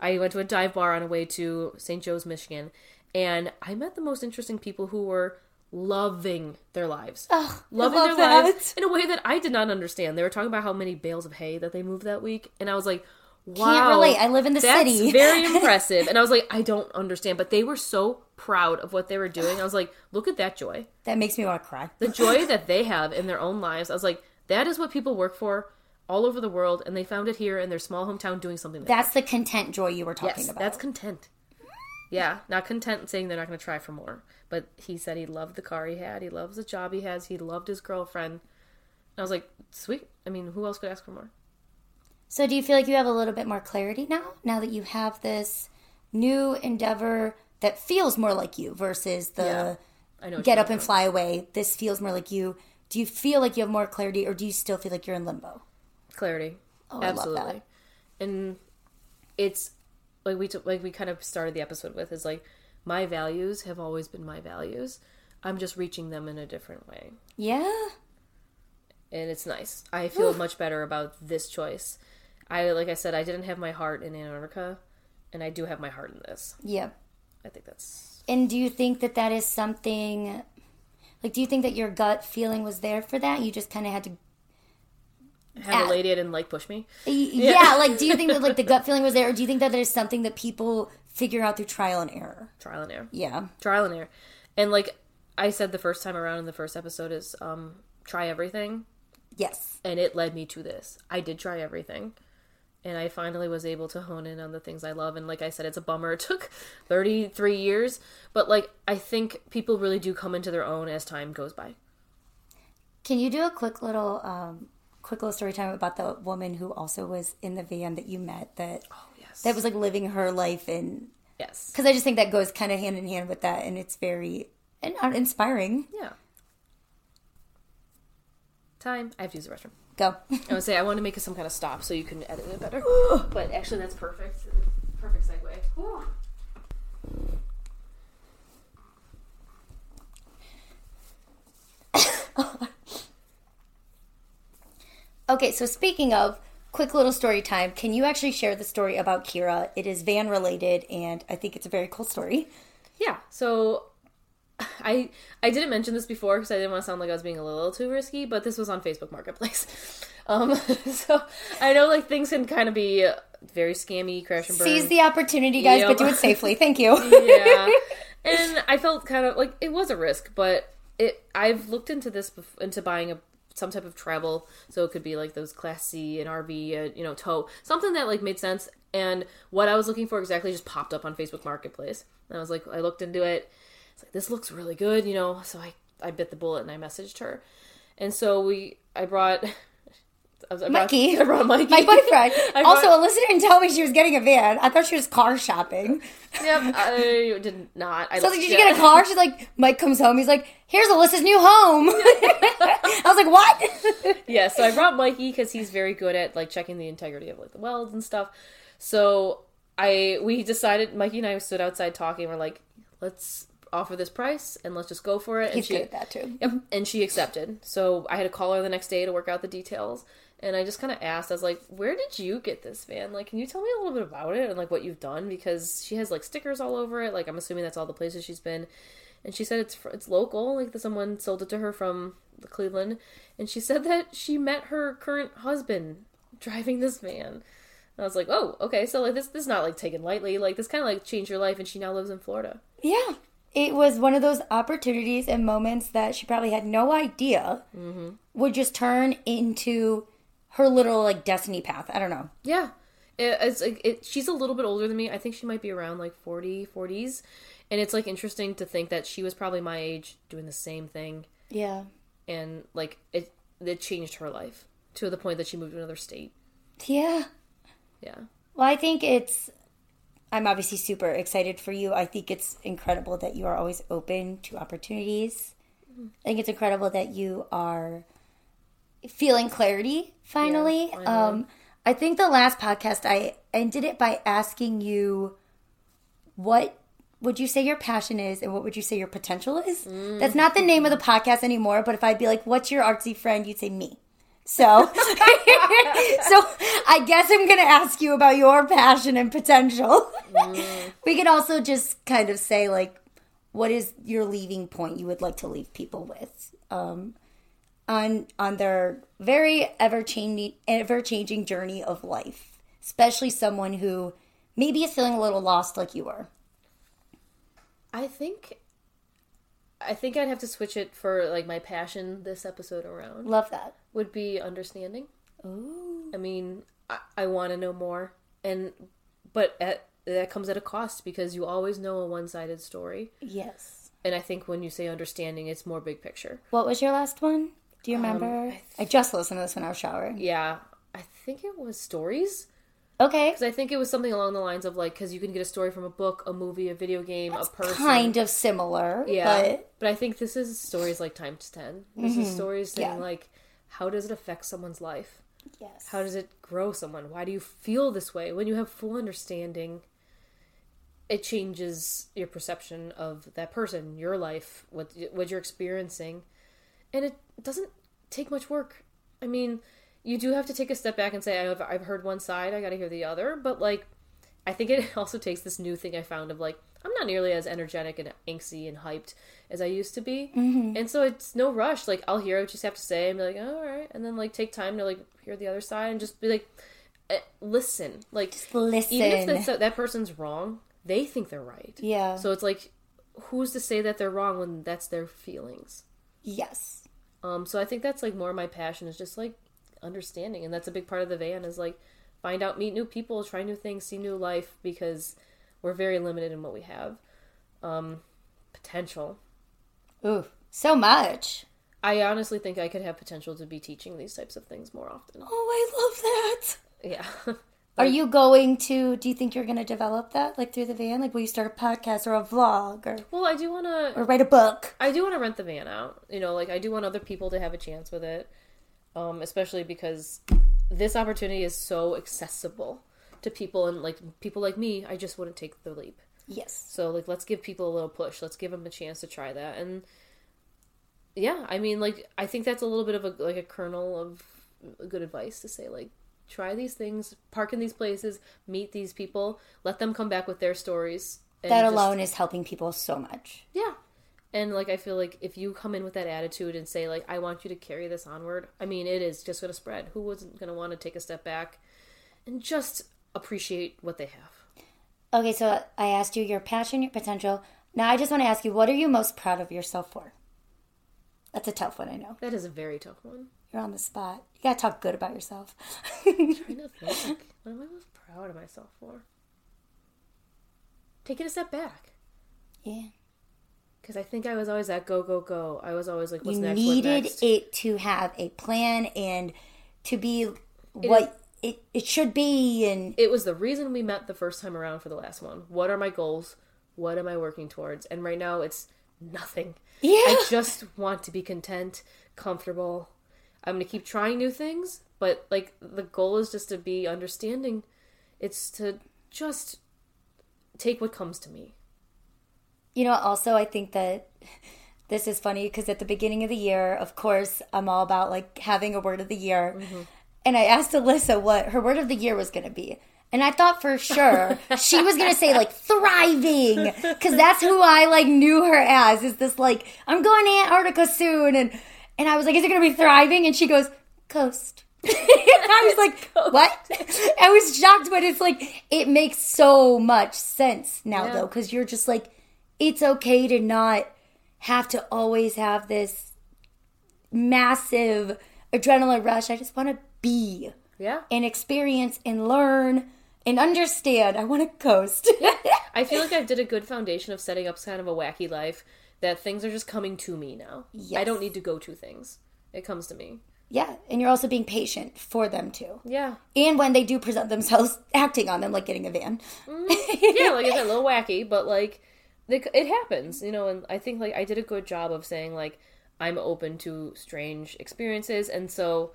i went to a dive bar on a way to st joe's michigan and i met the most interesting people who were loving their lives loving love their that. lives in a way that i did not understand they were talking about how many bales of hay that they moved that week and i was like wow Can't relate. I live in the that's city. very impressive and i was like i don't understand but they were so proud of what they were doing i was like look at that joy that makes me want to cry. the joy that they have in their own lives. I was like, that is what people work for all over the world, and they found it here in their small hometown doing something. That That's the content joy you were talking yes, about. that's content. Yeah, not content saying they're not going to try for more. But he said he loved the car he had. He loves the job he has. He loved his girlfriend. And I was like, sweet. I mean, who else could ask for more? So, do you feel like you have a little bit more clarity now? Now that you have this new endeavor that feels more like you versus the Yeah. I know. get up and fly away. This feels more like you. Do you feel like you have more clarity, or do you still feel like you're in limbo? clarity. Oh, Absolutely. And it's like we t- like we kind of started the episode with is like my values have always been my values. I'm just reaching them in a different way. Yeah. and it's nice. I feel much better about this choice. I like I said, I didn't have my heart in Antarctica, and I do have my heart in this. Yeah. I think that's And do you think that that is something? Like, do you think that your gut feeling was there for that? You just kind of had to have a lady I didn't like push me. Y- Yeah, like do you think that like the gut feeling was there, or do you think that there's something that people figure out through trial and error? Trial and error, Yeah, trial and error, and like I said the first time around in the first episode is um try everything, yes, and it led me to this. I did try everything. And I finally was able to hone in on the things I love. And like I said, it's a bummer. It took 33 years. But like, I think people really do come into their own as time goes by. Can you do a quick little, um, quick little story time about the woman who also was in the van that you met that Oh, yes. that was like living her life and yes. because I just think that goes kind of hand in hand with that, and it's very and uh, inspiring. Yeah. Time. I have to use the restroom. Go. I would say I want to make some kind of stop so you can edit it better. but actually, that's perfect. Perfect segue. Whew. Okay, so speaking of quick little story time, can you actually share the story about Kira? It is van related, and I think it's a very cool story. Yeah. So. I I didn't mention this before because I didn't want to sound like I was being a little too risky, but this was on Facebook Marketplace. Um, so I know like things can kind of be very scammy, crash and burn. Seize the opportunity, guys, but do it safely. Thank you. yeah and i felt kind of like it was a risk but it i've looked into this into buying a some type of travel. So it could be like those class c and rv uh, you know tow something that like made sense. And what i was looking for exactly just popped up on facebook marketplace. And i was like i looked into it. It's like this looks really good you know? So i i bit the bullet and i messaged her. And so we i brought Mikey. Brought, I brought Mikey. My boyfriend. Also, brought- Alyssa didn't tell me she was getting a van. I thought she was car shopping. Yep, I did not. I So like, did you yeah. get a car? She's like, Mike comes home. He's like, here's Alyssa's new home. I was like, what? yeah, so I brought Mikey because he's very good at like checking the integrity of like the welds and stuff. So I we decided Mikey and I stood outside talking. We're like, let's offer this price and let's just go for it. And He's she, good at that too. Yep, and she accepted. So I had to call her the next day to work out the details. And I just kind of asked, I was like, "Where did you get this van? Like, can you tell me a little bit about it and like what you've done? Because she has like stickers all over it. Like, I'm assuming that's all the places she's been." And she said it's it's local. Like, that someone sold it to her from the Cleveland, and she said that she met her current husband driving this van. And I was like, "Oh, okay. So like this this is not like taken lightly. Like this kind of like changed her life, and she now lives in Florida." Yeah. It was one of those opportunities and moments that she probably had no idea mm-hmm. would just turn into her little like destiny path. I don't know. Yeah. It, it's like it, she's a little bit older than me. I think she might be around like 40, 40s. And it's like interesting to think that she was probably my age doing the same thing Yeah. and like it it changed her life to the point that she moved to another state. Yeah. Yeah. Well, I think it's. I'm obviously super excited for you. I think it's incredible that you are always open to opportunities. Mm-hmm. I think it's incredible that you are feeling clarity finally. I um, I think the last podcast I ended it by asking you what would you say your passion is and what would you say your potential is? That's not the name of the podcast anymore, but if I'd be like, what's your artsy friend, you'd say me. So, so I guess I'm going to ask you about your passion and potential. we could also just kind of say like, what is your leaving point you would like to leave people with um, on on their very ever changing ever changing journey of life, especially someone who maybe is feeling a little lost like you are. I think I think I'd have to switch it for like my passion this episode around Love that. would be understanding. Ooh. I mean, I, I want to know more, and but at, that comes at a cost because you always know a one-sided story. Yes. And I think when you say understanding, it's more big picture. What was your last one? Do you um, remember? I, just listened to this when I was showering. Yeah, I think it was stories Okay. because I think it was something along the lines of like because you can get a story from a book, a movie, a video game, a person. Kind of similar. Yeah, But but, I think this is stories like times ten. This is mm-hmm. stories saying Yeah. like, how does it affect someone's life? yes. How does it grow someone? Why do you feel this way? When you have full understanding, it changes your perception of that person, your life, what what you're experiencing, and it doesn't take much work. I mean, you do have to take a step back and say, I've I've heard one side, I got to hear the other, but like, I think it also takes this new thing I found of like, I'm not nearly as energetic and angsty and hyped as I used to be, and so it's no rush. Like, I'll hear what you have to say and be like, oh, all right, and then like take time to like hear the other side and just be like, eh, listen, like Listen. even if that, that person's wrong, they think they're right. yeah. So it's like, who's to say that they're wrong when that's their feelings? Yes. Um, so I think that's like more my passion is just like understanding, and that's a big part of the van is like find out, meet new people, try new things, see new life because we're very limited in what we have. Um, potential. Ooh. So much. I honestly think I could have potential to be teaching these types of things more often. Oh, I love that. Yeah. Are you going to? Do you think you're going to develop that, like through the van? Like, will you start a podcast or a vlog, or well, I do want to. or write a book? I do want to rent the van out. You know, like I do want other people to have a chance with it, um, especially because this opportunity is so accessible to people, and like people like me, I just wouldn't take the leap. Yes. So like, let's give people a little push. Let's give them a chance to try that. And yeah, I mean, like I think that's a little bit of a like a kernel of good advice to say like try these things, park in these places, meet these people, let them come back with their stories. and That just- alone is helping people so much. yeah. And like I feel like if you come in with that attitude and say like I want you to carry this onward, I mean it is just going to spread. Who wasn't going to want to take a step back and just appreciate what they have? Okay, so I asked you your passion, your potential. Now I just want to ask you, what are you most proud of yourself for? That's a tough one, I know. That is a very tough one. You're on the spot. You gotta talk good about yourself. trying to think. what am I most proud of myself for? Taking a step back. yeah. Because I think I was always that go, go, go. I was always like, what's you next? needed it to have a plan and to be what it, it should be and It was the reason we met the first time around for the last one. What are my goals? What am I working towards? And right now it's nothing. Yeah. I just want to be content, comfortable. I'm going to keep trying new things, but like the goal is just to be understanding. It's to just take what comes to me. You know, also, I think that this is funny because at the beginning of the year, of course, I'm all about like having a word of the year. Mm-hmm. And I asked Alyssa what her word of the year was going to be. And I thought for sure she was going to say like thriving because that's who I like knew her as is this like, I'm going to Antarctica soon. And, and I was like, is it going to be thriving? And she goes, coast. and I was like, what? I was shocked, but it's like, it makes so much sense now Yeah. though, because you're just like, it's okay to not have to always have this massive adrenaline rush. I just want to be Yeah. and experience and learn and understand. I want to coast. I feel like I did a good foundation of setting up kind of a wacky life that things are just coming to me now. I don't need to go to things. It comes to me. yeah, and you're also being patient for them too. Yeah. And when they do present themselves, acting on them like getting a van. Mm, yeah, like I said, a little wacky, but like it, it happens, you know. And I think like I did a good job of saying like I'm open to strange experiences, and so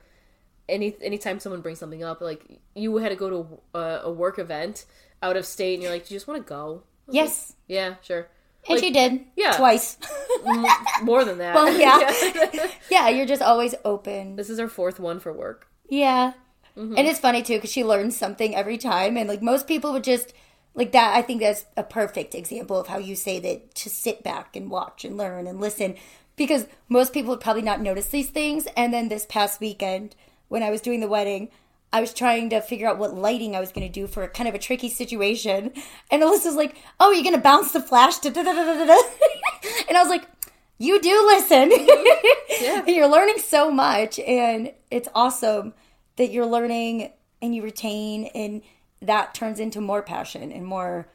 any anytime someone brings something up, like you had to go to a, a work event out of state, and you're like, do you just want to go? Was like, Yes, yeah, sure. And Like, she did. yeah. twice. more than that. Well, yeah. yeah, you're just always open. this is our fourth one for work. Yeah. Mm-hmm. And it's funny too because she learns something every time. And like most people would just, like that, I think that's a perfect example of how you say that to sit back and watch and learn and listen because most people would probably not notice these things. And then this past weekend, when I was doing the wedding, I was trying to figure out what lighting I was going to do for kind of a tricky situation. And Alyssa's like, Oh, you're going to bounce the flash? Da, da, da, and I was like, You do listen. Yeah. you're learning so much and it's awesome that you're learning and you retain and that turns into more passion and more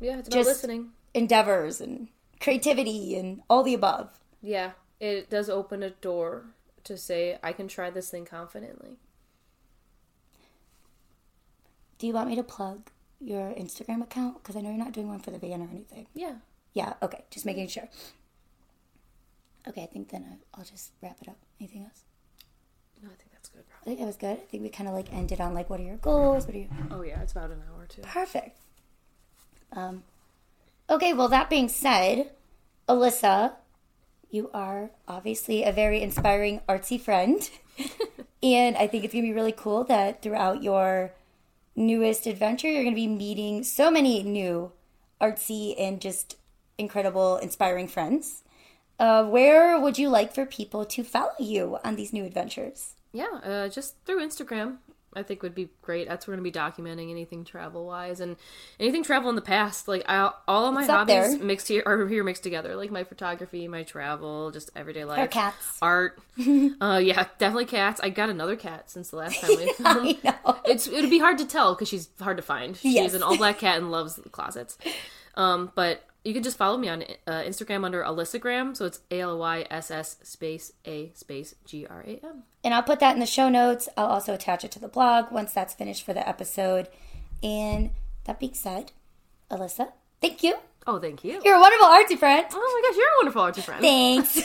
Yeah, it's about Just- listening. endeavors and creativity and all the above Yeah, it does open a door to say I can try this thing confidently. Do you want me to plug your instagram account because i know you're not doing one for the van or anything Yeah. yeah okay just making sure okay i think then i'll just wrap it up anything else No, I think that's good. i think that was good i think we kind of like ended on like what are your goals what are your Oh yeah, it's about an hour too. Perfect. Um, okay, well, that being said, Alyssa, you are obviously a very inspiring artsy friend. and I think it's going to be really cool that throughout your newest adventure, you're going to be meeting so many new artsy and just incredible, inspiring friends. Uh, where would you like for people to follow you on these new adventures? Yeah, uh, just through Instagram. I think would be great. That's we're gonna be documenting anything travel wise and anything travel in the past. Like I, all of my It's hobbies mixed here are here mixed together. Like my photography, my travel, just everyday life. Or cats? art. uh, yeah, definitely cats. I got another cat since the last time we filmed. Know. It's it'd be hard to tell because she's hard to find. She's Yes. an all black cat and loves the closets. Um, but you can just follow me on uh, Instagram under Alyssagram. So it's A L Y S S space A space G R A M. And I'll put that in the show notes. I'll also attach it to the blog once that's finished for the episode. And that being said, Alyssa, thank you. Oh, thank you. You're a wonderful artsy friend. Oh my gosh, you're a wonderful artsy friend. Thanks.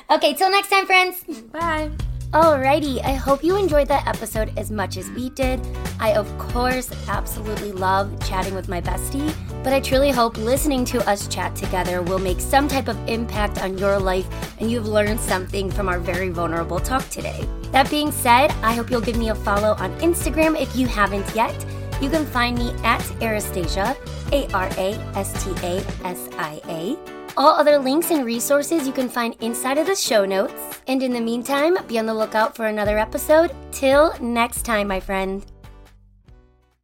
okay, till next time, friends. Bye. Alrighty, I hope you enjoyed that episode as much as we did. I, of course, absolutely love chatting with my bestie, but I truly hope listening to us chat together will make some type of impact on your life and you've learned something from our very vulnerable talk today. That being said, I hope you'll give me a follow on Instagram if you haven't yet. You can find me at Arastasia, A R A S T A S I A. All other links and resources you can find inside of the show notes. And in the meantime, be on the lookout for another episode. Till next time, my friend.